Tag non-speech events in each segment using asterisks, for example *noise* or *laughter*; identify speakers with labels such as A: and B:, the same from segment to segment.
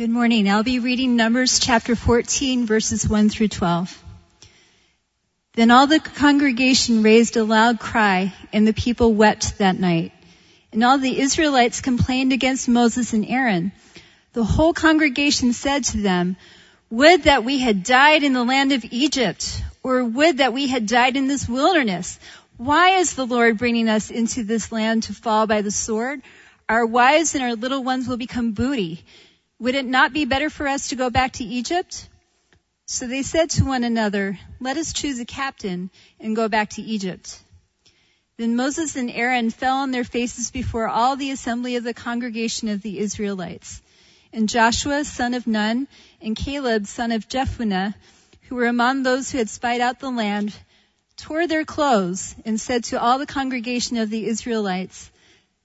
A: Good morning. I'll be reading Numbers chapter 14 verses 1 through 12. Then all the congregation raised a loud cry and the people wept that night. And all the Israelites complained against Moses and Aaron. The whole congregation said to them, would that we had died in the land of Egypt, or would that we had died in this wilderness. Why is the Lord bringing us into this land to fall by the sword? Our wives and our little ones will become booty. Would it not be better for us to go back to Egypt? So they said to one another, let us choose a captain and go back to Egypt. Then Moses and Aaron fell on their faces before all the assembly of the congregation of the Israelites. And Joshua, son of Nun, and Caleb, son of Jephunneh, who were among those who had spied out the land, tore their clothes and said to all the congregation of the Israelites,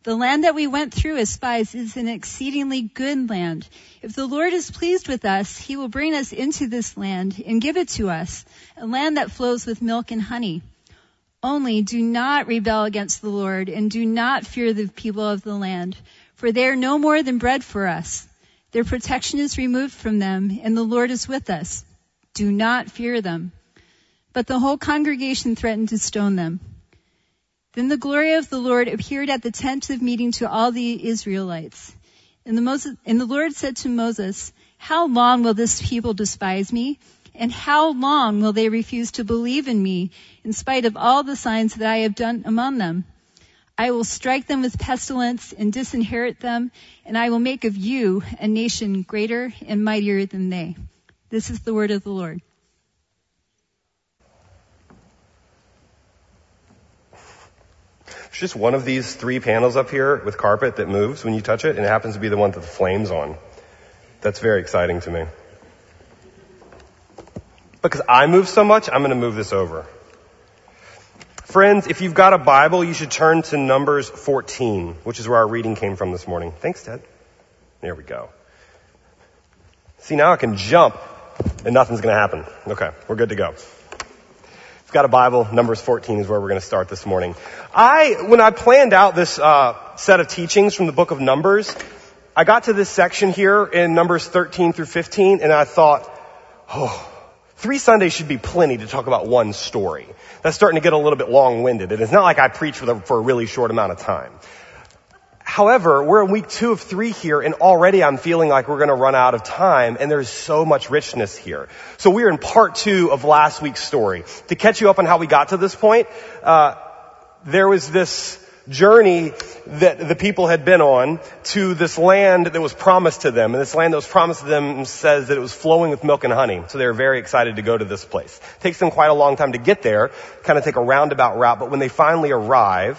A: the land that we went through as spies is an exceedingly good land. If the Lord is pleased with us, he will bring us into this land and give it to us, a land that flows with milk and honey. Only do not rebel against the Lord and do not fear the people of the land, for they are no more than bread for us. Their protection is removed from them and the Lord is with us. Do not fear them. But the whole congregation threatened to stone them. Then the glory of the Lord appeared at the tent of meeting to all the Israelites. And the, Moses, and the Lord said to Moses, how long will this people despise me? And how long will they refuse to believe in me in spite of all the signs that I have done among them? I will strike them with pestilence and disinherit them, and I will make of you a nation greater and mightier than they. This is the word of the Lord.
B: It's just one of these three panels up here with carpet that moves when you touch it, and it happens to be the one that the flame's on. That's very exciting to me. Because I move so much, I'm going to move this over. Friends, if you've got a Bible, you should turn to Numbers 14, which is where our reading came from this morning. Thanks, Ted. There we go. See, now I can jump and nothing's going to happen. Okay, we're good to go got a Bible, Numbers 14 is where we're going to start this morning. I, when I planned out this uh, set of teachings from the book of Numbers, I got to this section here in Numbers 13 through 15, and I thought, oh, three Sundays should be plenty to talk about one story. That's starting to get a little bit long-winded, and it's not like I preach for, the, for a really short amount of time. However, we're in week two of three here and already I'm feeling like we're going to run out of time and there's so much richness here. So we're in part two of last week's story. To catch you up on how we got to this point, uh, there was this journey that the people had been on to this land that was promised to them. And this land that was promised to them says that it was flowing with milk and honey. So they were very excited to go to this place. It takes them quite a long time to get there, kind of take a roundabout route, but when they finally arrive,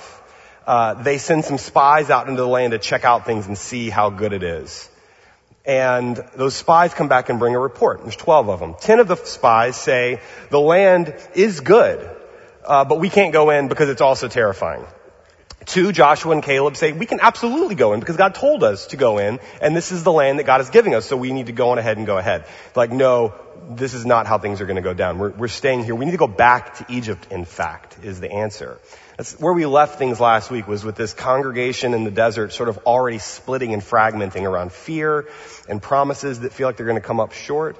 B: uh, they send some spies out into the land to check out things and see how good it is. And those spies come back and bring a report. There's 12 of them. 10 of the spies say the land is good, uh, but we can't go in because it's also terrifying. Two, Joshua and Caleb say, we can absolutely go in because God told us to go in and this is the land that God is giving us, so we need to go on ahead and go ahead. Like, no, this is not how things are going to go down. We're, we're staying here. We need to go back to Egypt, in fact, is the answer. That's where we left things last week was with this congregation in the desert sort of already splitting and fragmenting around fear and promises that feel like they're going to come up short.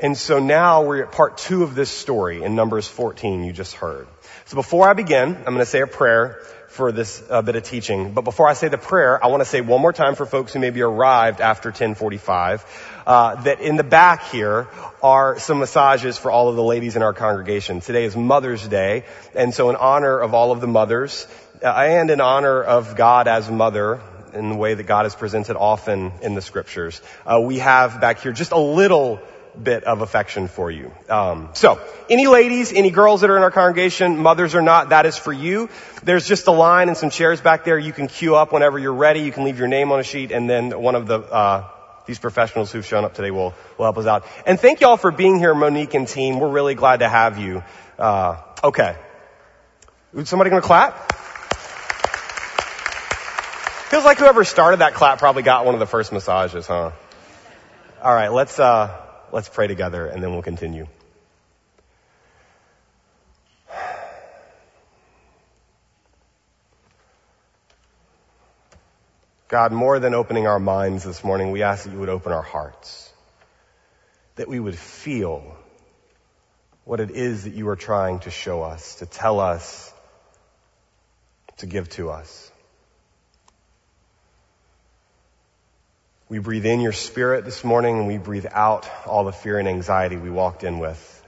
B: And so now we're at part two of this story in Numbers 14 you just heard. So before I begin, I'm going to say a prayer for this uh, bit of teaching. But before I say the prayer, I want to say one more time for folks who maybe arrived after 1045, uh, that in the back here are some massages for all of the ladies in our congregation. Today is Mother's Day, and so in honor of all of the mothers, uh, and in honor of God as mother, in the way that God is presented often in the scriptures, uh, we have back here just a little bit of affection for you. Um, so, any ladies, any girls that are in our congregation, mothers or not, that is for you. There's just a line and some chairs back there. You can queue up whenever you're ready. You can leave your name on a sheet, and then one of the uh, these professionals who've shown up today will will help us out. And thank y'all for being here, Monique and team. We're really glad to have you. Uh, okay, is somebody to clap? Feels like whoever started that clap probably got one of the first massages, huh? All right, let's. Uh, Let's pray together and then we'll continue. God, more than opening our minds this morning, we ask that you would open our hearts. That we would feel what it is that you are trying to show us, to tell us, to give to us. We breathe in your spirit this morning and we breathe out all the fear and anxiety we walked in with.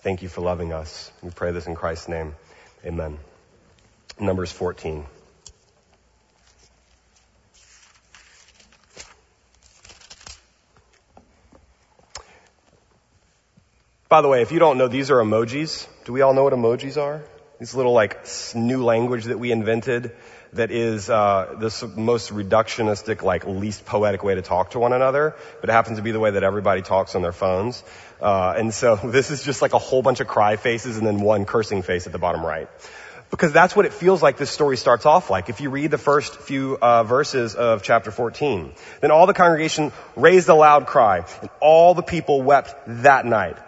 B: Thank you for loving us. We pray this in Christ's name. Amen. Numbers 14. By the way, if you don't know, these are emojis. Do we all know what emojis are? These little like new language that we invented that is uh, the most reductionistic, like least poetic way to talk to one another, but it happens to be the way that everybody talks on their phones. Uh, and so *laughs* this is just like a whole bunch of cry faces and then one cursing face at the bottom right. Because that's what it feels like this story starts off like. If you read the first few uh, verses of chapter 14, then all the congregation raised a loud cry, and all the people wept that night.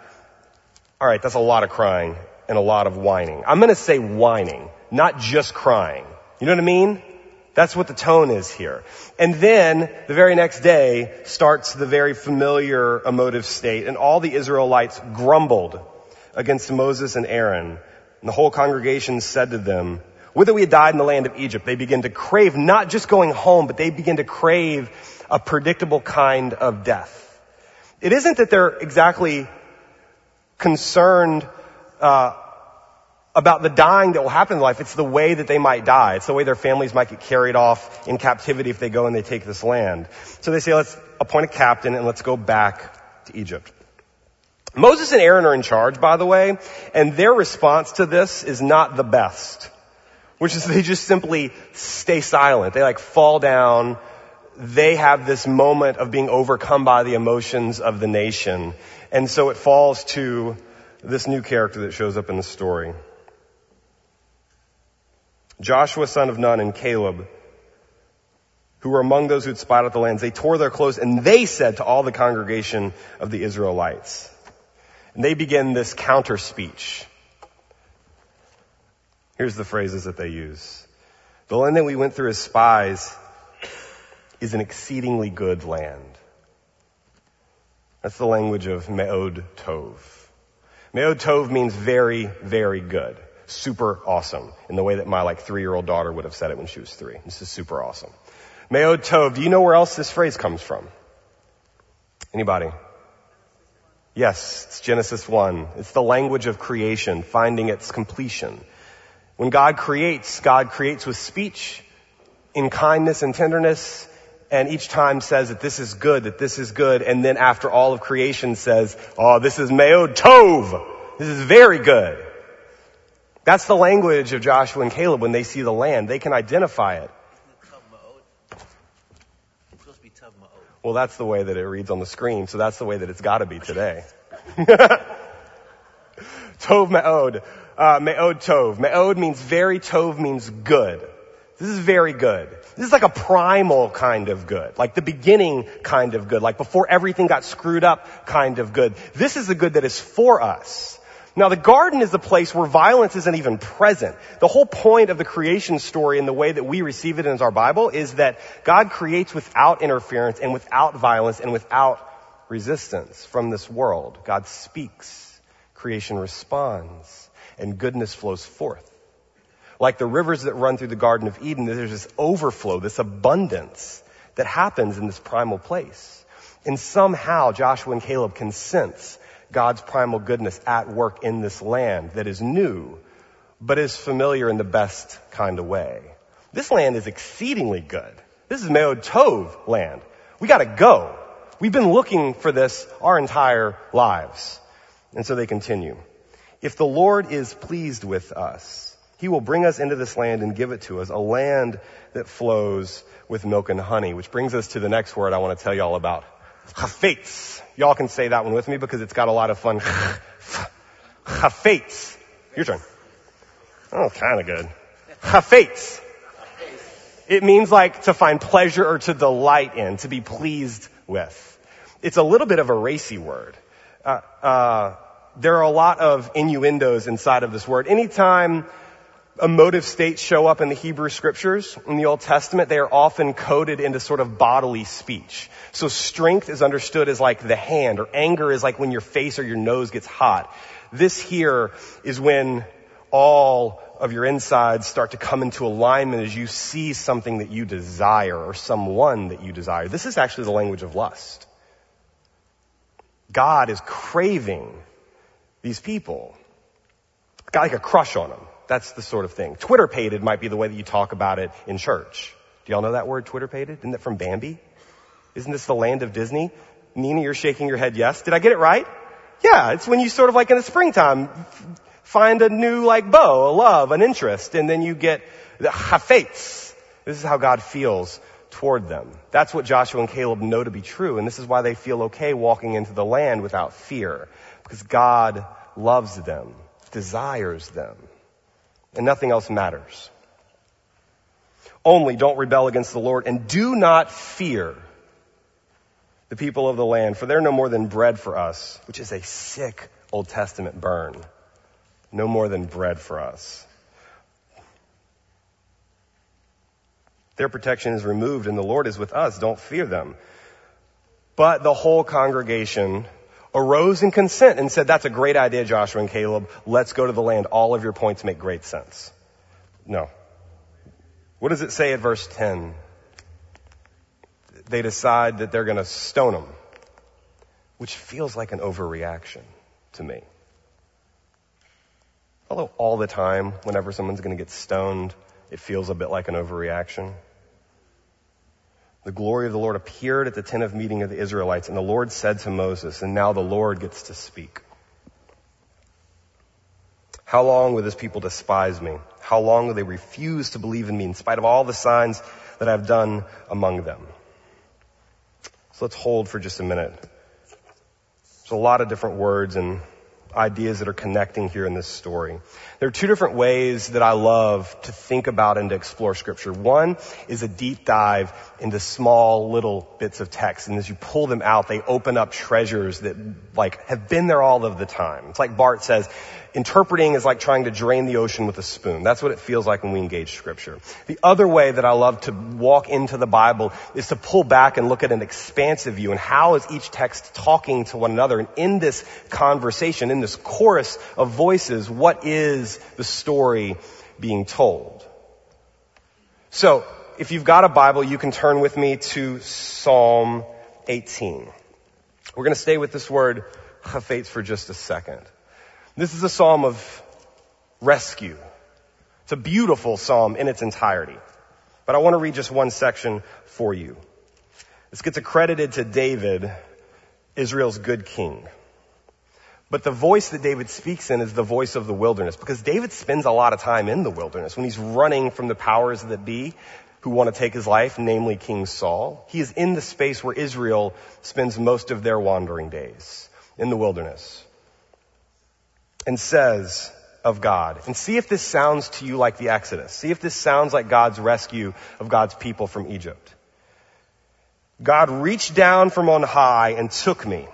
B: All right, that's a lot of crying and a lot of whining. I'm going to say whining, not just crying. You know what I mean? That's what the tone is here. And then the very next day starts the very familiar emotive state and all the Israelites grumbled against Moses and Aaron. And the whole congregation said to them, whether we had died in the land of Egypt, they begin to crave not just going home, but they begin to crave a predictable kind of death. It isn't that they're exactly concerned uh, about the dying that will happen in life. It's the way that they might die. It's the way their families might get carried off in captivity if they go and they take this land. So they say, let's appoint a captain and let's go back to Egypt. Moses and Aaron are in charge, by the way, and their response to this is not the best. Which is *laughs* they just simply stay silent. They like fall down. They have this moment of being overcome by the emotions of the nation. And so it falls to this new character that shows up in the story. Joshua son of Nun and Caleb, who were among those who had spied out the lands, they tore their clothes and they said to all the congregation of the Israelites. And they begin this counter speech. Here's the phrases that they use. The land that we went through as spies is an exceedingly good land. That's the language of Me'od Tov. Me'od Tov means very, very good super awesome in the way that my like three year old daughter would have said it when she was three. This is super awesome. Me'od Tov, do you know where else this phrase comes from? Anybody? Yes, it's Genesis 1. It's the language of creation, finding its completion. When God creates, God creates with speech, in kindness and tenderness, and each time says that this is good, that this is good, and then after all of creation says, oh, this is Me'od Tov. This is very good. That's the language of Joshua and Caleb when they see the land. They can identify it. Well, that's the way that it reads on the screen, so that's the way that it's got to be today. *laughs* tov me'od. Uh, me'od tov. Me'od means very, tov means good. This is very good. This is like a primal kind of good, like the beginning kind of good, like before everything got screwed up kind of good. This is the good that is for us. Now the garden is the place where violence isn't even present. The whole point of the creation story and the way that we receive it in our Bible is that God creates without interference and without violence and without resistance from this world. God speaks, creation responds, and goodness flows forth. Like the rivers that run through the Garden of Eden, there's this overflow, this abundance that happens in this primal place. And somehow Joshua and Caleb can sense God's primal goodness at work in this land that is new, but is familiar in the best kind of way. This land is exceedingly good. This is Me'od Tov land. We gotta go. We've been looking for this our entire lives. And so they continue. If the Lord is pleased with us, He will bring us into this land and give it to us, a land that flows with milk and honey, which brings us to the next word I want to tell you all about. Chafetz. Y'all can say that one with me because it's got a lot of fun. Chafetz. Your turn. Oh, kind of good. Chafetz. It means like to find pleasure or to delight in, to be pleased with. It's a little bit of a racy word. Uh, uh, there are a lot of innuendos inside of this word. Anytime emotive states show up in the Hebrew scriptures in the Old Testament, they are often coded into sort of bodily speech. So strength is understood as like the hand, or anger is like when your face or your nose gets hot. This here is when all of your insides start to come into alignment as you see something that you desire or someone that you desire. This is actually the language of lust. God is craving these people. Got like a crush on them. That's the sort of thing. Twitter pated might be the way that you talk about it in church. Do y'all know that word, Twitter pated? Isn't that from Bambi? Isn't this the land of Disney? Nina, you're shaking your head yes. Did I get it right? Yeah, it's when you sort of like in the springtime find a new like bow, a love, an interest, and then you get the hafetz. This is how God feels toward them. That's what Joshua and Caleb know to be true, and this is why they feel okay walking into the land without fear. Because God loves them, desires them, and nothing else matters. Only don't rebel against the Lord and do not fear the people of the land, for they're no more than bread for us, which is a sick Old Testament burn. No more than bread for us. Their protection is removed and the Lord is with us. Don't fear them. But the whole congregation arose in consent and said, that's a great idea, Joshua and Caleb. Let's go to the land. All of your points make great sense. No. What does it say at verse 10? They decide that they're going to stone them, which feels like an overreaction to me. Although all the time, whenever someone's going to get stoned, it feels a bit like an overreaction. The glory of the Lord appeared at the tent of meeting of the Israelites, and the Lord said to Moses, and now the Lord gets to speak. How long will this people despise me? How long will they refuse to believe in me in spite of all the signs that I've done among them? So let's hold for just a minute. There's a lot of different words and ideas that are connecting here in this story. There are two different ways that I love to think about and to explore scripture. One is a deep dive into small little bits of text. And as you pull them out, they open up treasures that like have been there all of the time. It's like Barth says, interpreting is like trying to drain the ocean with a spoon. That's what it feels like when we engage scripture. The other way that I love to walk into the Bible is to pull back and look at an expansive view and how is each text talking to one another. And in this conversation, in this chorus of voices, what is the story being told? So, if you've got a Bible, you can turn with me to Psalm 18. We're going to stay with this word chafetz for just a second. This is a psalm of rescue. It's a beautiful psalm in its entirety. But I want to read just one section for you. This gets accredited to David, Israel's good king. But the voice that David speaks in is the voice of the wilderness because David spends a lot of time in the wilderness when he's running from the powers that be who want to take his life, namely King Saul. He is in the space where Israel spends most of their wandering days in the wilderness and says of God. And see if this sounds to you like the Exodus. See if this sounds like God's rescue of God's people from Egypt. God reached down from on high and took me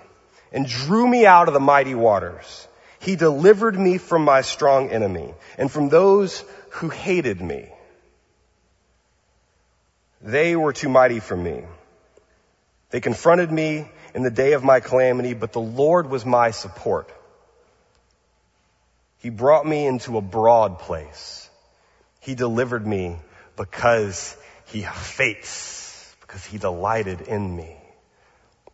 B: and drew me out of the mighty waters. He delivered me from my strong enemy and from those who hated me. They were too mighty for me. They confronted me in the day of my calamity, but the Lord was my support. He brought me into a broad place. He delivered me because he chafetz, because he delighted in me.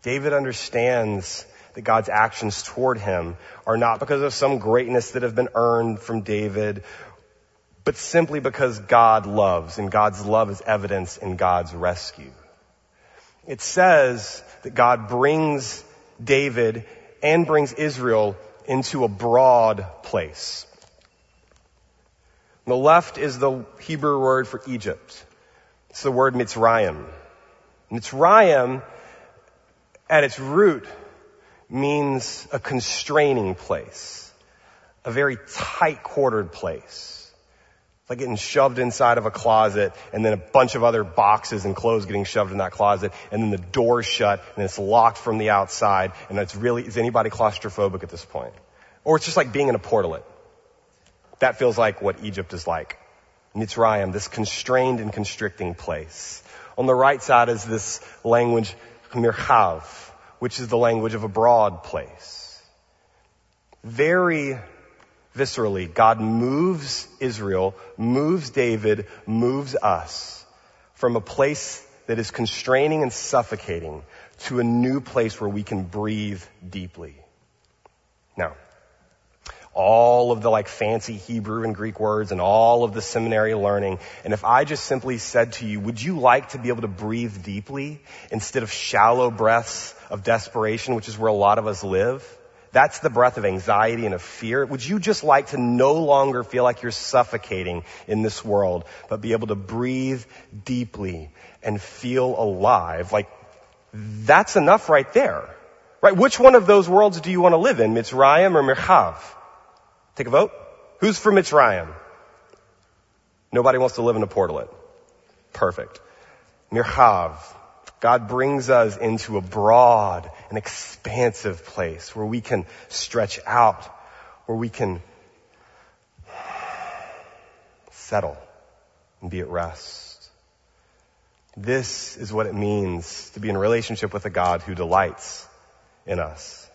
B: David understands that God's actions toward him are not because of some greatness that have been earned from David, but simply because God loves, and God's love is evidence in God's rescue. It says that God brings David and brings Israel into a broad place. The left is the Hebrew word for Egypt. It's the word Mitzrayim. Mitzrayim, at its root, means a constraining place, a very tight quartered place. It's like getting shoved inside of a closet and then a bunch of other boxes and clothes getting shoved in that closet and then the door's shut and it's locked from the outside and it's really, is anybody claustrophobic at this point? Or it's just like being in a portalet. That feels like what Egypt is like. Mitzrayim, this constrained and constricting place. On the right side is this language, mirchav, which is the language of a broad place. Very viscerally, God moves Israel, moves David, moves us from a place that is constraining and suffocating to a new place where we can breathe deeply. Now, all of the like fancy Hebrew and Greek words and all of the seminary learning. And if I just simply said to you, would you like to be able to breathe deeply instead of shallow breaths of desperation, which is where a lot of us live? That's the breath of anxiety and of fear. Would you just like to no longer feel like you're suffocating in this world, but be able to breathe deeply and feel alive? Like, that's enough right there. Right? Which one of those worlds do you want to live in? Mitzrayim or Mirchav? Take a vote. Who's for Mitzrayim? Nobody wants to live in a portalet. Perfect. Mirchav. God brings us into a broad and expansive place where we can stretch out, where we can settle and be at rest. This is what it means to be in relationship with a God who delights in us.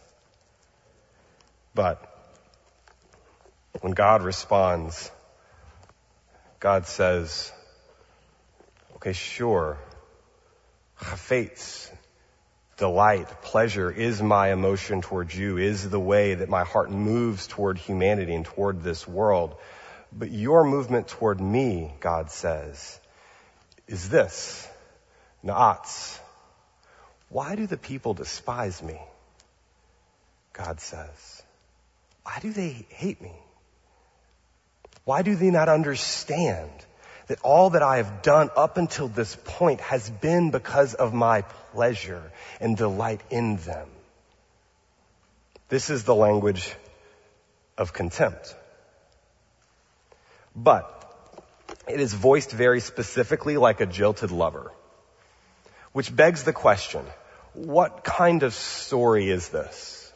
B: But when God responds, God says, okay, sure, chafetz, delight, pleasure is my emotion towards you, is the way that my heart moves toward humanity and toward this world. But your movement toward me, God says, is this. Naats. Why do the people despise me? God says. Why do they hate me? Why do they not understand that all that I have done up until this point has been because of my pleasure and delight in them? This is the language of contempt. But it is voiced very specifically like a jilted lover, which begs the question, what kind of story is this?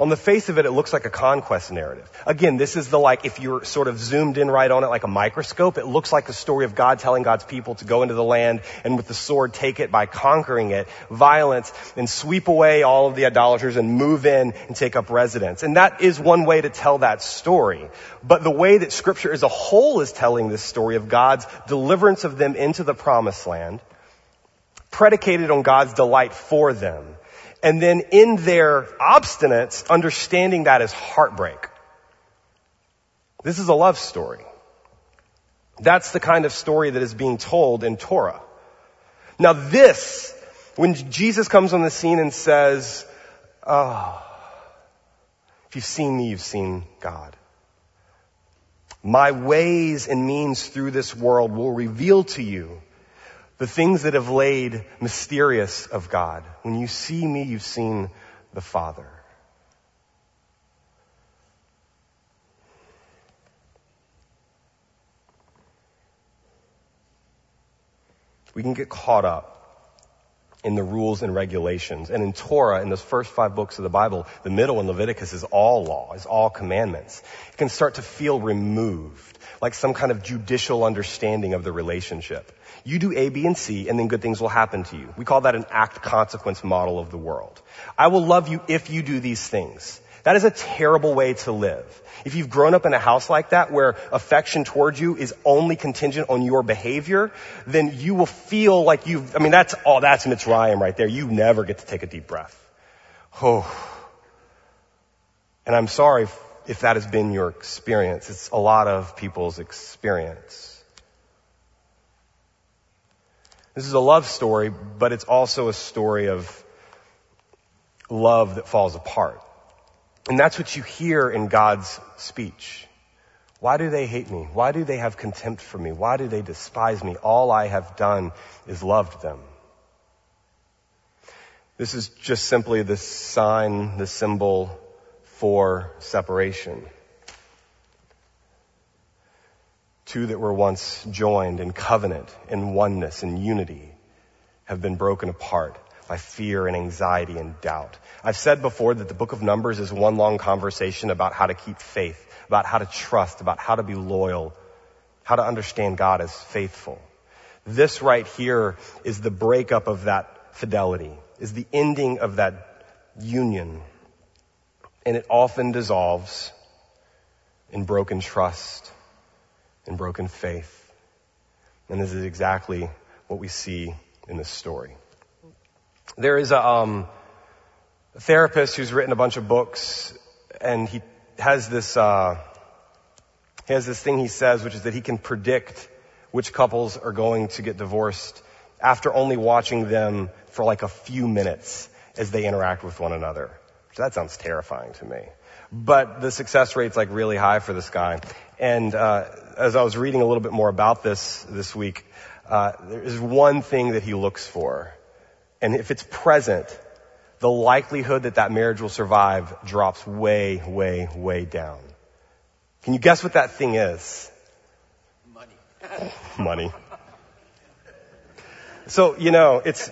B: On the face of it, it looks like a conquest narrative. Again, this is the like, if you're sort of zoomed in right on it like a microscope, it looks like the story of God telling God's people to go into the land and with the sword take it by conquering it, violence, and sweep away all of the idolaters and move in and take up residence. And that is one way to tell that story. But the way that scripture as a whole is telling this story of God's deliverance of them into the promised land, predicated on God's delight for them, and then in their obstinance, understanding that as heartbreak. This is a love story. That's the kind of story that is being told in Torah. Now this, when Jesus comes on the scene and says, oh, if you've seen me, you've seen God. My ways and means through this world will reveal to you the things that have laid mysterious of God. When you see me, you've seen the Father. We can get caught up in the rules and regulations. And in Torah, in those first five books of the Bible, the middle in Leviticus is all law, is all commandments. It can start to feel removed, like some kind of judicial understanding of the relationship. You do A, B, and C, and then good things will happen to you. We call that an act consequence model of the world. I will love you if you do these things. That is a terrible way to live. If you've grown up in a house like that where affection towards you is only contingent on your behavior, then you will feel like you've, I mean, that's, oh, that's Mitzrayim right there. You never get to take a deep breath. Oh. And I'm sorry if that has been your experience. It's a lot of people's experience. This is a love story, but it's also a story of love that falls apart. And that's what you hear in God's speech. Why do they hate me? Why do they have contempt for me? Why do they despise me? All I have done is loved them. This is just simply the sign, the symbol for separation. Two that were once joined in covenant, in oneness, in unity, have been broken apart. by fear and anxiety and doubt. I've said before that the book of Numbers is one long conversation about how to keep faith, about how to trust, about how to be loyal, how to understand God as faithful. This right here is the breakup of that fidelity, is the ending of that union. And it often dissolves in broken trust, in broken faith. And this is exactly what we see in this story. There is a, um, a therapist who's written a bunch of books, and he has this uh, he has this thing he says, which is that he can predict which couples are going to get divorced after only watching them for like a few minutes as they interact with one another. So that sounds terrifying to me. But the success rate's like really high for this guy. And uh, as I was reading a little bit more about this this week, uh, there is one thing that he looks for, and if it's present, the likelihood that that marriage will survive drops way, way, way down. Can you guess what that thing is?
C: Money. *laughs*
B: Money. So, you know, it's,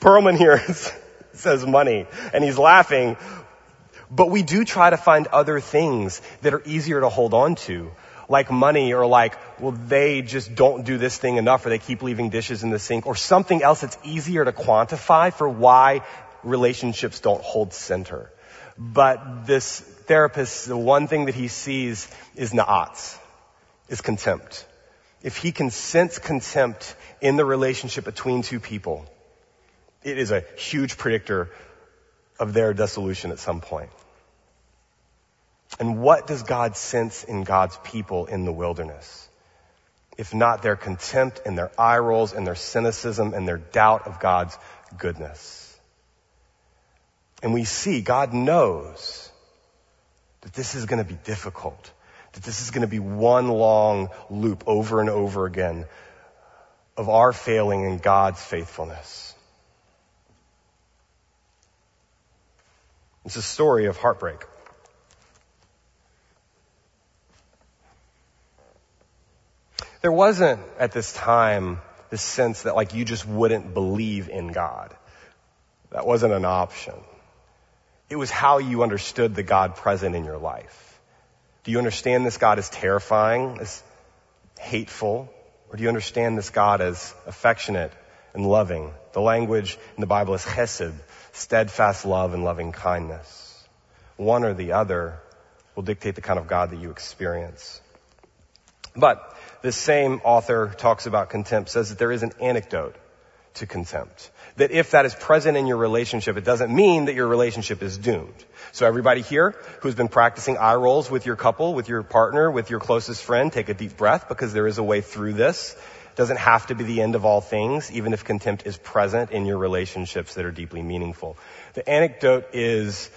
B: Perlman here *laughs* says money, and he's laughing, but we do try to find other things that are easier to hold on to. Like money or like, well, they just don't do this thing enough or they keep leaving dishes in the sink or something else that's easier to quantify for why relationships don't hold center. But this therapist, the one thing that he sees is na'ats, is contempt. If he can sense contempt in the relationship between two people, it is a huge predictor of their dissolution at some point. And what does God sense in God's people in the wilderness? If not their contempt and their eye rolls and their cynicism and their doubt of God's goodness. And we see God knows that this is going to be difficult, that this is going to be one long loop over and over again of our failing in God's faithfulness. It's a story of heartbreak. There wasn't at this time this sense that like you just wouldn't believe in God. That wasn't an option. It was how you understood the God present in your life. Do you understand this God as terrifying, as hateful, or do you understand this God as affectionate and loving? The language in the Bible is chesed, steadfast love and loving kindness. One or the other will dictate the kind of God that you experience. But this same author talks about contempt, says that there is an antidote to contempt. That if that is present in your relationship, it doesn't mean that your relationship is doomed. So everybody here who's been practicing eye rolls with your couple, with your partner, with your closest friend, take a deep breath because there is a way through this. It doesn't have to be the end of all things, even if contempt is present in your relationships that are deeply meaningful. The anecdote is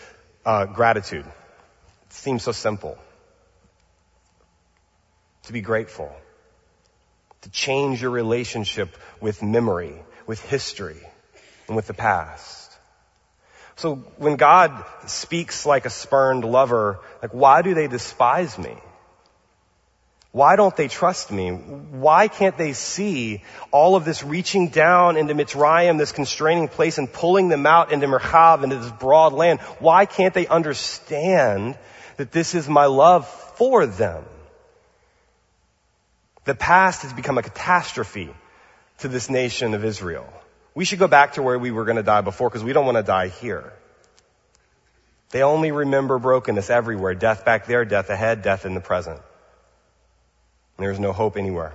B: uh, gratitude. It seems so simple. To be grateful. To change your relationship with memory with history and with the past. So when God speaks like a spurned lover, like why do they despise me? Why don't they trust me? Why can't they see all of this reaching down into Mitzrayim, this constraining place, and pulling them out into Merchav, into this broad land? Why can't they understand that this is my love for them? The past has become a catastrophe to this nation of Israel. We should go back to where we were going to die before because we don't want to die here. They only remember brokenness everywhere. Death back there, death ahead, death in the present. And there's no hope anywhere.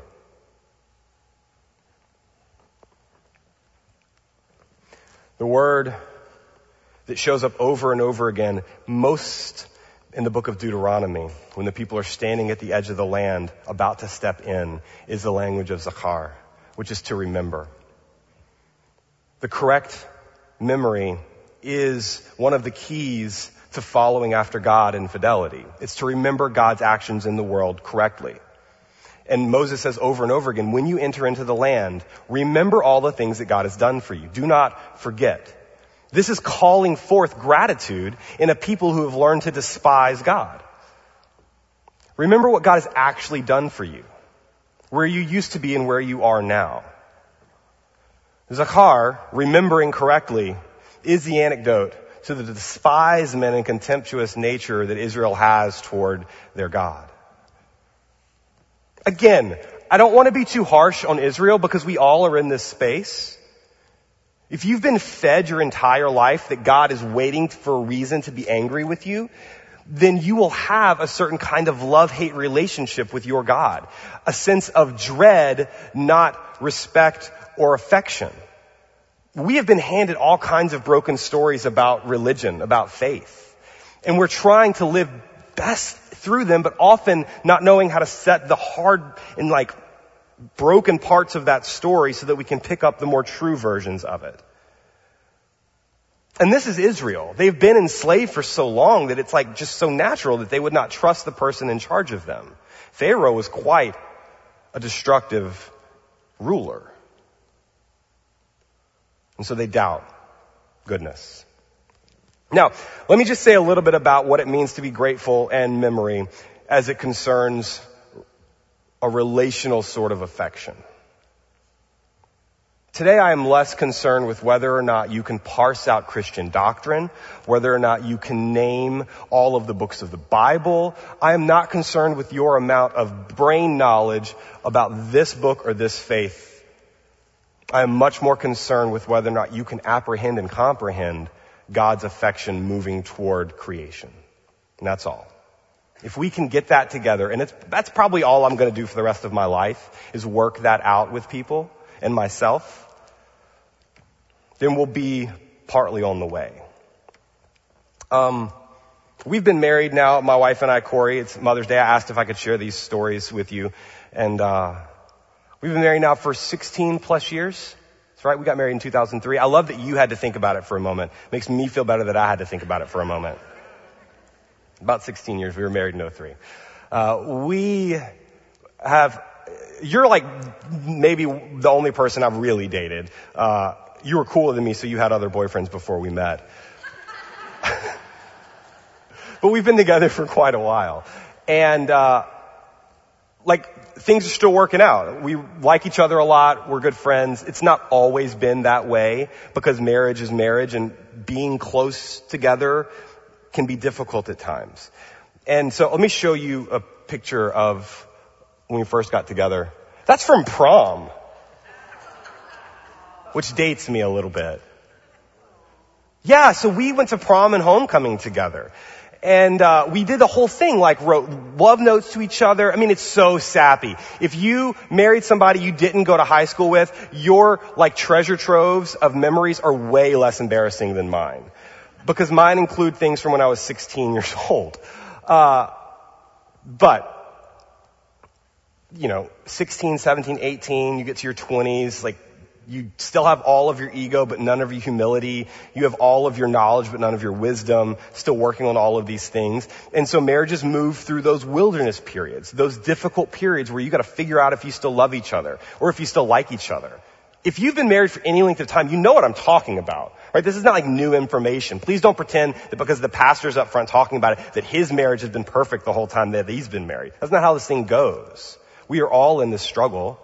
B: The word that shows up over and over again, most in the book of Deuteronomy, when the people are standing at the edge of the land about to step in, is the language of Zachar which is to remember. The correct memory is one of the keys to following after God in fidelity. It's to remember God's actions in the world correctly. And Moses says over and over again, when you enter into the land, remember all the things that God has done for you. Do not forget. This is calling forth gratitude in a people who have learned to despise God. Remember what God has actually done for you where you used to be and where you are now. Zachar, remembering correctly, is the anecdote to the despisement and contemptuous nature that Israel has toward their God. Again, I don't want to be too harsh on Israel because we all are in this space. If you've been fed your entire life that God is waiting for a reason to be angry with you, then you will have a certain kind of love-hate relationship with your God. A sense of dread, not respect or affection. We have been handed all kinds of broken stories about religion, about faith. And we're trying to live best through them, but often not knowing how to set the hard and like broken parts of that story so that we can pick up the more true versions of it. And this is Israel. They've been enslaved for so long that it's like just so natural that they would not trust the person in charge of them. Pharaoh was quite a destructive ruler. And so they doubt goodness. Now, let me just say a little bit about what it means to be grateful and memory as it concerns a relational sort of affection. Today I am less concerned with whether or not you can parse out Christian doctrine, whether or not you can name all of the books of the Bible. I am not concerned with your amount of brain knowledge about this book or this faith I am much more concerned with whether or not you can apprehend and comprehend God's affection moving toward creation. And that's all. If we can get that together, and that's probably all I'm going to do for the rest of my life, is work that out with people and myself, then we'll be partly on the way. Um, we've been married now, my wife and I, Corey. It's Mother's Day. I asked if I could share these stories with you, and uh, We've been married now for 16 plus years. That's right. We got married in 2003. I love that you had to think about it for a moment. It makes me feel better that I had to think about it for a moment. About 16 years. We were married in 03. Uh, we have, you're like maybe the only person I've really dated. Uh, you were cooler than me, so you had other boyfriends before we met. *laughs* but we've been together for quite a while. And, uh, like things are still working out. We like each other a lot. We're good friends. It's not always been that way because marriage is marriage and being close together can be difficult at times. And so let me show you a picture of when we first got together. That's from prom, which dates me a little bit. Yeah, so we went to prom and homecoming together and uh, we did the whole thing, like wrote love notes to each other. I mean, it's so sappy. If you married somebody you didn't go to high school with, your like treasure troves of memories are way less embarrassing than mine, because mine include things from when I was 16 years *laughs* old. Uh, but you know, 16, 17, 18, you get to your 20s, like you still have all of your ego, but none of your humility. You have all of your knowledge, but none of your wisdom. Still working on all of these things. And so marriages move through those wilderness periods, those difficult periods where you gotta figure out if you still love each other or if you still like each other. If you've been married for any length of time, you know what I'm talking about. Right? This is not like new information. Please don't pretend that because the pastor's up front talking about it, that his marriage has been perfect the whole time that he's been married. That's not how this thing goes. We are all in this struggle.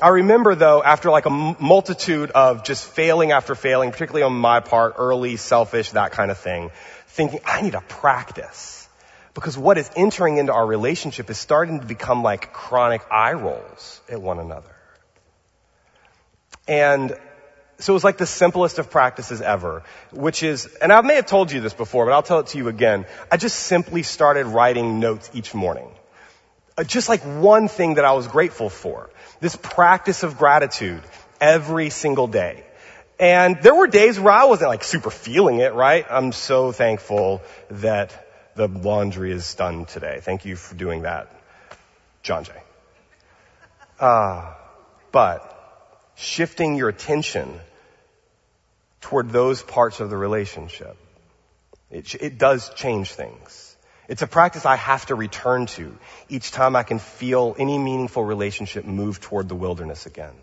B: I remember though, after like a multitude of just failing after failing, particularly on my part, early, selfish, that kind of thing, thinking, I need to practice. Because what is entering into our relationship is starting to become like chronic eye rolls at one another. And so it was like the simplest of practices ever, which is, and I may have told you this before, but I'll tell it to you again. I just simply started writing notes each morning. Uh, just like one thing that I was grateful for. This practice of gratitude every single day. And there were days where I wasn't like super feeling it, right? I'm so thankful that the laundry is done today. Thank you for doing that, John Jay. Uh, but shifting your attention toward those parts of the relationship, it, it does change things. It's a practice I have to return to each time I can feel any meaningful relationship move toward the wilderness again.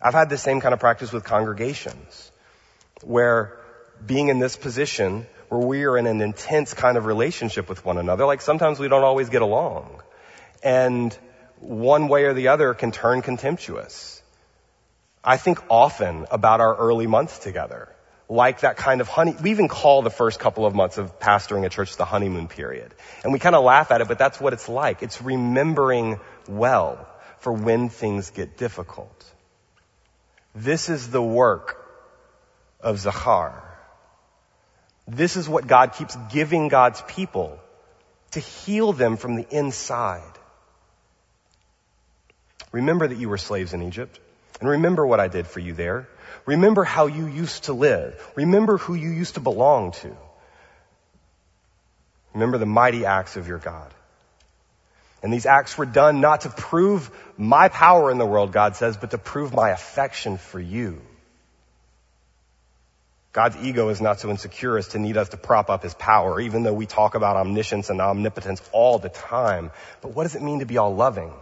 B: I've had the same kind of practice with congregations where being in this position where we are in an intense kind of relationship with one another, like sometimes we don't always get along. And one way or the other can turn contemptuous. I think often about our early months together, like that kind of honey. We even call the first couple of months of pastoring a church the honeymoon period. And we kind of laugh at it, but that's what it's like. It's remembering well for when things get difficult. This is the work of Zachar. This is what God keeps giving God's people to heal them from the inside. Remember that you were slaves in Egypt. And remember what I did for you there. Remember how you used to live. Remember who you used to belong to. Remember the mighty acts of your God. And these acts were done not to prove my power in the world, God says, but to prove my affection for you. God's ego is not so insecure as to need us to prop up his power, even though we talk about omniscience and omnipotence all the time. But what does it mean to be all loving?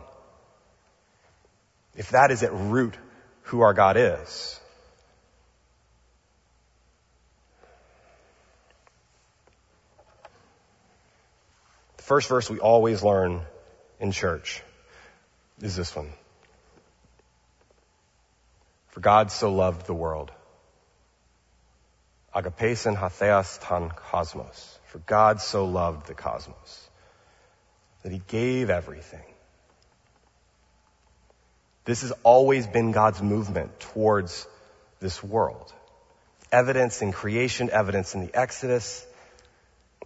B: If that is at root who our God is. The first verse we always learn in church is this one. For God so loved the world. Agapes and hatheas tan cosmos. For God so loved the cosmos that he gave everything. This has always been God's movement towards this world. Evidence in creation, evidence in the Exodus,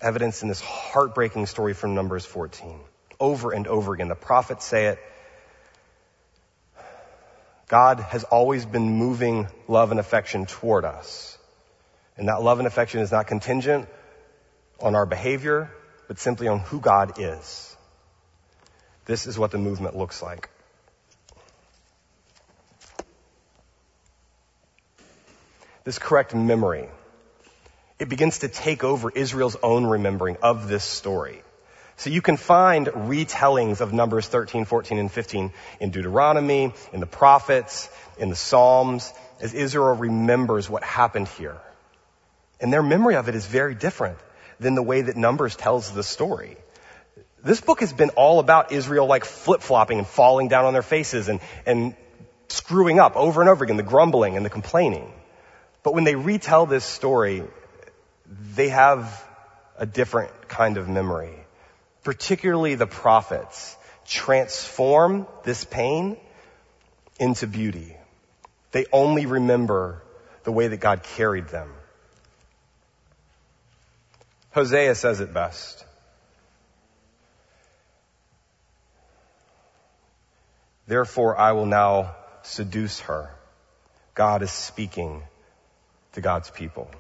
B: evidence in this heartbreaking story from Numbers 14 over and over again. The prophets say it. God has always been moving love and affection toward us. And that love and affection is not contingent on our behavior, but simply on who God is. This is what the movement looks like. This correct memory, it begins to take over Israel's own remembering of this story. So you can find retellings of Numbers 13, 14, and 15 in Deuteronomy, in the prophets, in the Psalms, as Israel remembers what happened here. And their memory of it is very different than the way that Numbers tells the story. This book has been all about Israel like flip-flopping and falling down on their faces and, and screwing up over and over again, the grumbling and the complaining. But when they retell this story, they have a different kind of memory particularly the prophets, transform this pain into beauty. They only remember the way that God carried them. Hosea says it best. Therefore, I will now seduce her. God is speaking to God's people.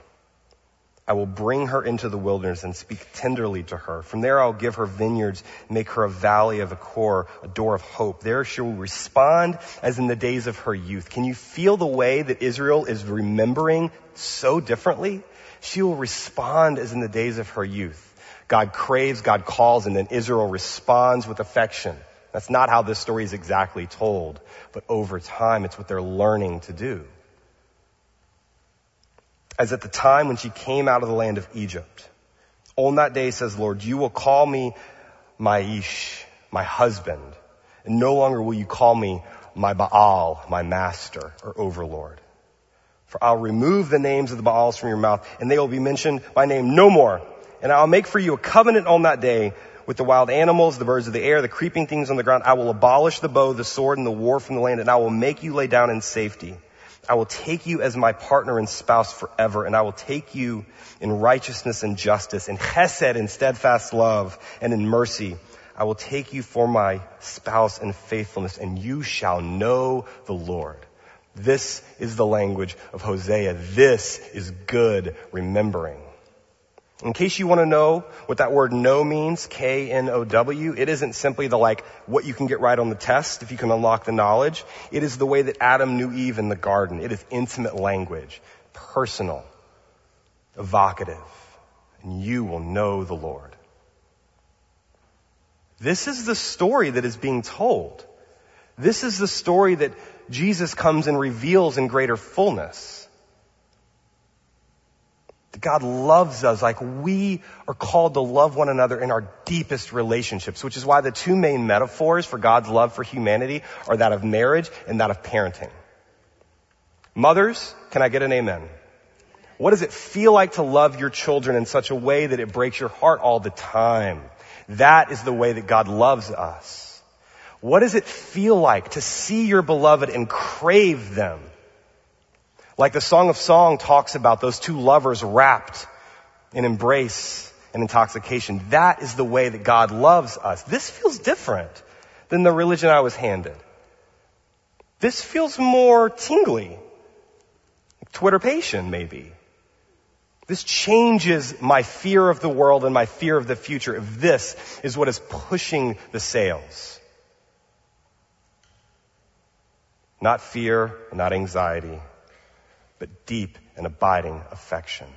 B: I will bring her into the wilderness and speak tenderly to her. From there I'll give her vineyards, make her a valley of Achor, a door of hope. There she will respond as in the days of her youth. Can you feel the way that Israel is remembering so differently? She will respond as in the days of her youth. God craves, God calls, and then Israel responds with affection. That's not how this story is exactly told, but over time it's what they're learning to do as at the time when she came out of the land of Egypt. On that day, says Lord, you will call me my ish, my husband, and no longer will you call me my Baal, my master or overlord. For I'll remove the names of the Baals from your mouth, and they will be mentioned by name no more. And I'll make for you a covenant on that day with the wild animals, the birds of the air, the creeping things on the ground. I will abolish the bow, the sword, and the war from the land, and I will make you lay down in safety. I will take you as my partner and spouse forever, and I will take you in righteousness and justice, in chesed and steadfast love, and in mercy. I will take you for my spouse in faithfulness, and you shall know the Lord. This is the language of Hosea. This is good remembering. In case you want to know what that word know means, K-N-O-W, it isn't simply the like, what you can get right on the test if you can unlock the knowledge. It is the way that Adam knew Eve in the garden. It is intimate language, personal, evocative, and you will know the Lord. This is the story that is being told. This is the story that Jesus comes and reveals in greater fullness. God loves us like we are called to love one another in our deepest relationships, which is why the two main metaphors for God's love for humanity are that of marriage and that of parenting. Mothers, can I get an amen? What does it feel like to love your children in such a way that it breaks your heart all the time? That is the way that God loves us. What does it feel like to see your beloved and crave them? Like the Song of Song talks about those two lovers wrapped in embrace and intoxication. That is the way that God loves us. This feels different than the religion I was handed. This feels more tingly. Twitterpation, maybe. This changes my fear of the world and my fear of the future if this is what is pushing the sails. Not fear, not anxiety, but deep and abiding affection.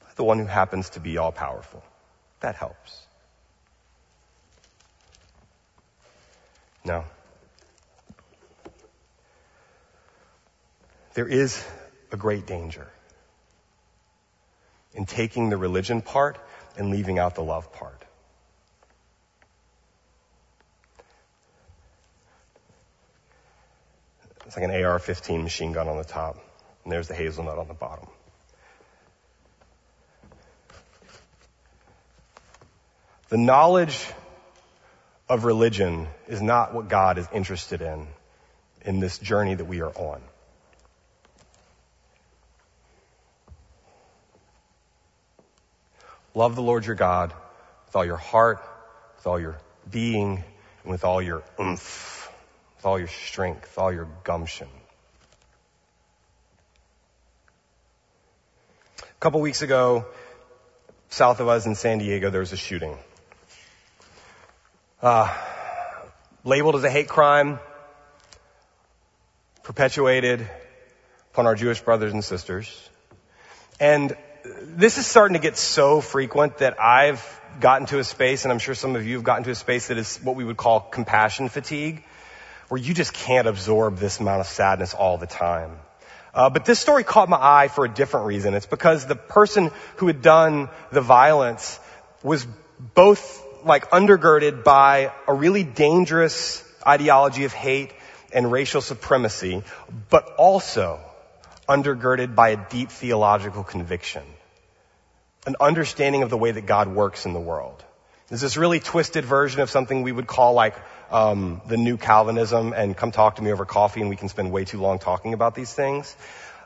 B: By the one who happens to be all powerful. That helps. Now, There is a great danger in taking the religion part and leaving out the love part. It's like an AR-15 machine gun on the top, and there's the hazelnut on the bottom. The knowledge of religion is not what God is interested in in this journey that we are on. Love the Lord your God with all your heart, with all your being, and with all your oomph, with all your strength, all your gumption. A couple weeks ago, south of us in San Diego, there was a shooting. Uh, labeled as a hate crime, perpetuated upon our Jewish brothers and sisters. And this is starting to get so frequent that I've gotten to a space, and I'm sure some of you have gotten to a space that is what we would call compassion fatigue, where you just can't absorb this amount of sadness all the time. Uh, but this story caught my eye for a different reason. It's because the person who had done the violence was both like undergirded by a really dangerous ideology of hate and racial supremacy, but also undergirded by a deep theological conviction, an understanding of the way that God works in the world. There's this really twisted version of something we would call like um, the new Calvinism, and come talk to me over coffee, and we can spend way too long talking about these things.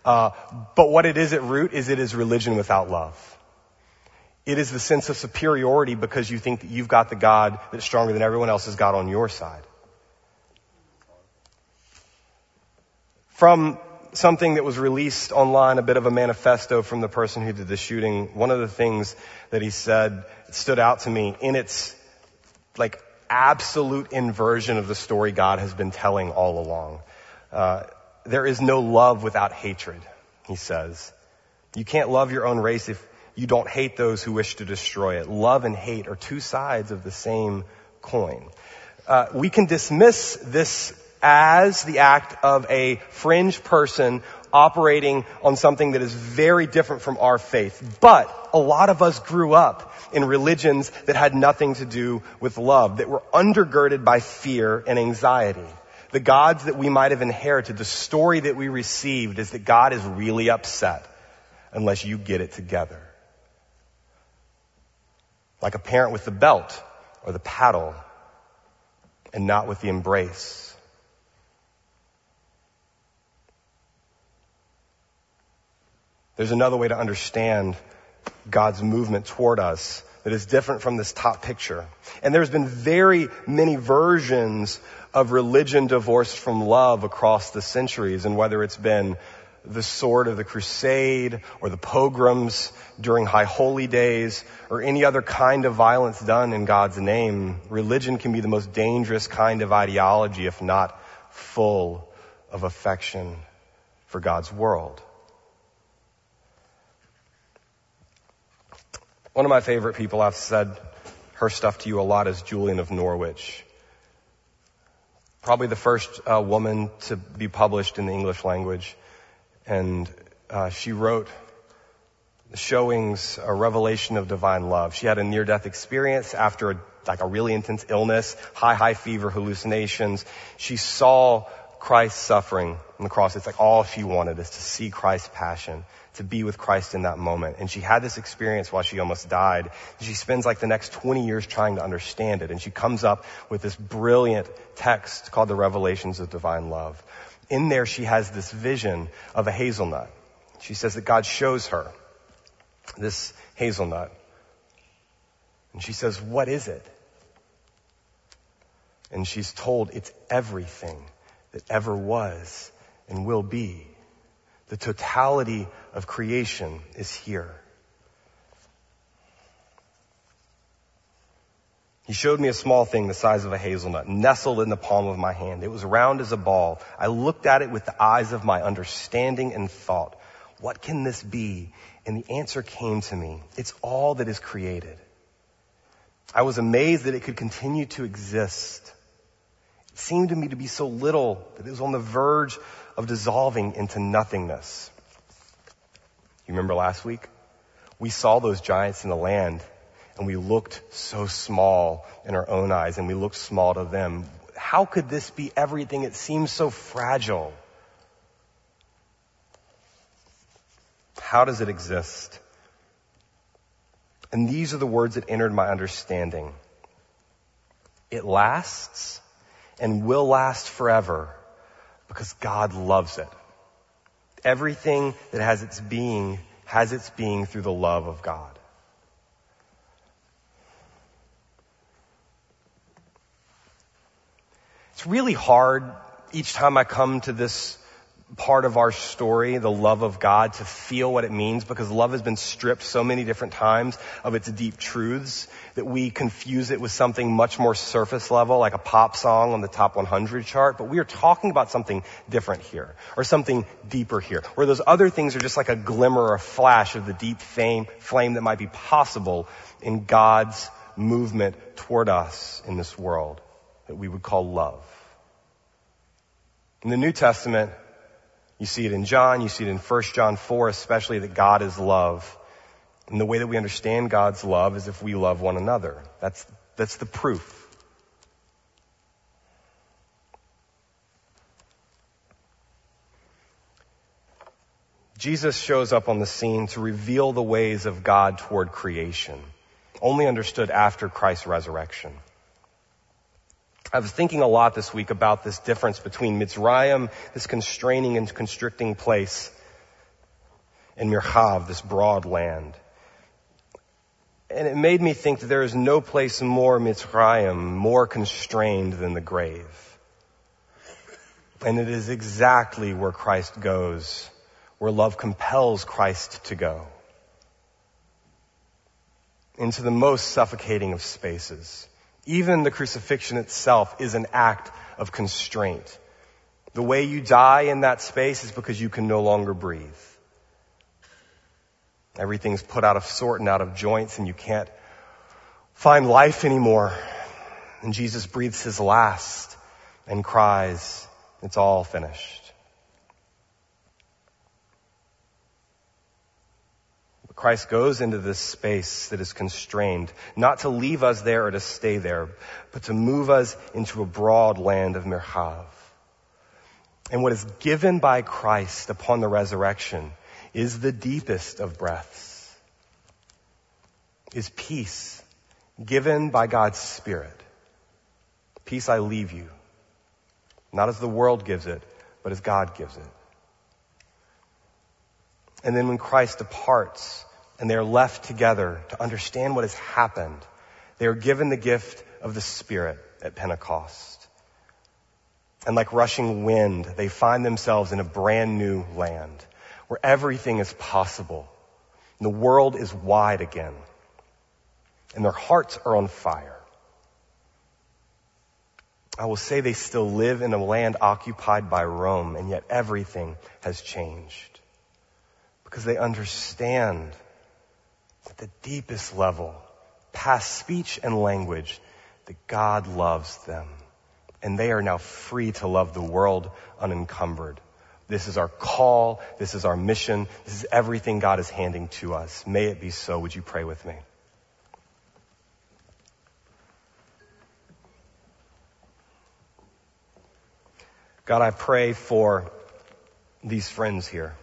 B: Uh, but what it is at root is it is religion without love. It is the sense of superiority because you think that you've got the God that's stronger than everyone else's God on your side. From something that was released online, a bit of a manifesto from the person who did the shooting. One of the things that he said stood out to me in its like absolute inversion of the story God has been telling all along. Uh, there is no love without hatred, he says. You can't love your own race if you don't hate those who wish to destroy it. Love and hate are two sides of the same coin. Uh, we can dismiss this as the act of a fringe person operating on something that is very different from our faith. But a lot of us grew up in religions that had nothing to do with love, that were undergirded by fear and anxiety. The gods that we might have inherited, the story that we received is that God is really upset unless you get it together. Like a parent with the belt or the paddle and not with the embrace. There's another way to understand God's movement toward us that is different from this top picture. And there's been very many versions of religion divorced from love across the centuries, and whether it's been the sword of the crusade or the pogroms during high holy days or any other kind of violence done in God's name, religion can be the most dangerous kind of ideology if not full of affection for God's world. One of my favorite people, I've said her stuff to you a lot, is Julian of Norwich. Probably the first uh, woman to be published in the English language. And uh, she wrote showings, a revelation of divine love. She had a near-death experience after a, like a really intense illness, high, high fever, hallucinations. She saw Christ suffering on the cross. It's like all she wanted is to see Christ's passion, to be with Christ in that moment. And she had this experience while she almost died. She spends like the next 20 years trying to understand it. And she comes up with this brilliant text called the Revelations of Divine Love. In there, she has this vision of a hazelnut. She says that God shows her this hazelnut. And she says, what is it? And she's told it's everything that ever was and will be. The totality of creation is here. He showed me a small thing the size of a hazelnut nestled in the palm of my hand. It was round as a ball. I looked at it with the eyes of my understanding and thought, what can this be? And the answer came to me. It's all that is created. I was amazed that it could continue to exist. It seemed to me to be so little that it was on the verge of dissolving into nothingness. You remember last week? We saw those giants in the land and we looked so small in our own eyes and we looked small to them. How could this be everything? It seems so fragile. How does it exist? And these are the words that entered my understanding. It lasts and will last forever because God loves it. Everything that has its being has its being through the love of God. It's really hard each time I come to this part of our story, the love of God, to feel what it means because love has been stripped so many different times of its deep truths that we confuse it with something much more surface level, like a pop song on the top 100 chart. But we are talking about something different here, or something deeper here, where those other things are just like a glimmer or a flash of the deep fame, flame that might be possible in God's movement toward us in this world that we would call love. In the New Testament, you see it in John, you see it in 1 John 4, especially that God is love. And the way that we understand God's love is if we love one another. That's, that's the proof. Jesus shows up on the scene to reveal the ways of God toward creation, only understood after Christ's resurrection. I was thinking a lot this week about this difference between Mitzrayim, this constraining and constricting place, and Mirchav, this broad land. And it made me think that there is no place more Mitzrayim, more constrained than the grave. And it is exactly where Christ goes, where love compels Christ to go. Into the most suffocating of spaces even the crucifixion itself is an act of constraint. The way you die in that space is because you can no longer breathe. Everything's put out of sort and out of joints and you can't find life anymore. And Jesus breathes his last and cries, it's all finished. Christ goes into this space that is constrained, not to leave us there or to stay there, but to move us into a broad land of Mirchav. And what is given by Christ upon the resurrection is the deepest of breaths, is peace given by God's Spirit. Peace I leave you, not as the world gives it, but as God gives it. And then when Christ departs and they are left together to understand what has happened, they are given the gift of the Spirit at Pentecost. And like rushing wind, they find themselves in a brand new land where everything is possible. And the world is wide again. And their hearts are on fire. I will say they still live in a land occupied by Rome, and yet everything has changed because they understand at the deepest level, past speech and language, that God loves them. And they are now free to love the world unencumbered. This is our call. This is our mission. This is everything God is handing to us. May it be so. Would you pray with me? God, I pray for these friends here.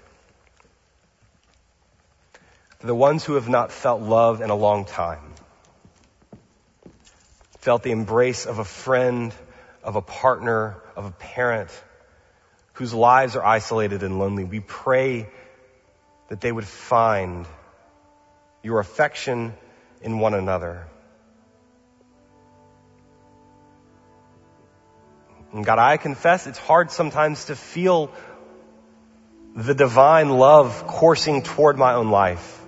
B: The ones who have not felt love in a long time. Felt the embrace of a friend, of a partner, of a parent whose lives are isolated and lonely. We pray that they would find your affection in one another. And God, I confess it's hard sometimes to feel the divine love coursing toward my own life.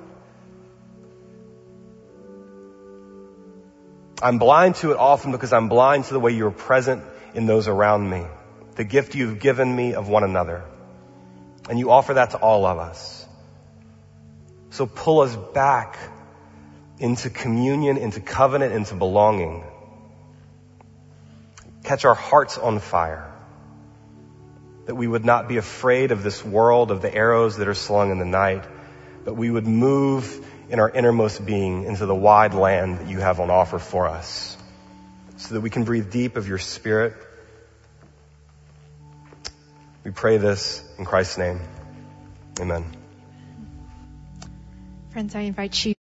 B: I'm blind to it often because I'm blind to the way you're present in those around me. The gift you've given me of one another. And you offer that to all of us. So pull us back into communion, into covenant, into belonging. Catch our hearts on fire. That we would not be afraid of this world, of the arrows that are slung in the night, but we would move in our innermost being into the wide land that you have on offer for us so that we can breathe deep of your spirit. We pray this in Christ's name. Amen.
D: Friends, I invite you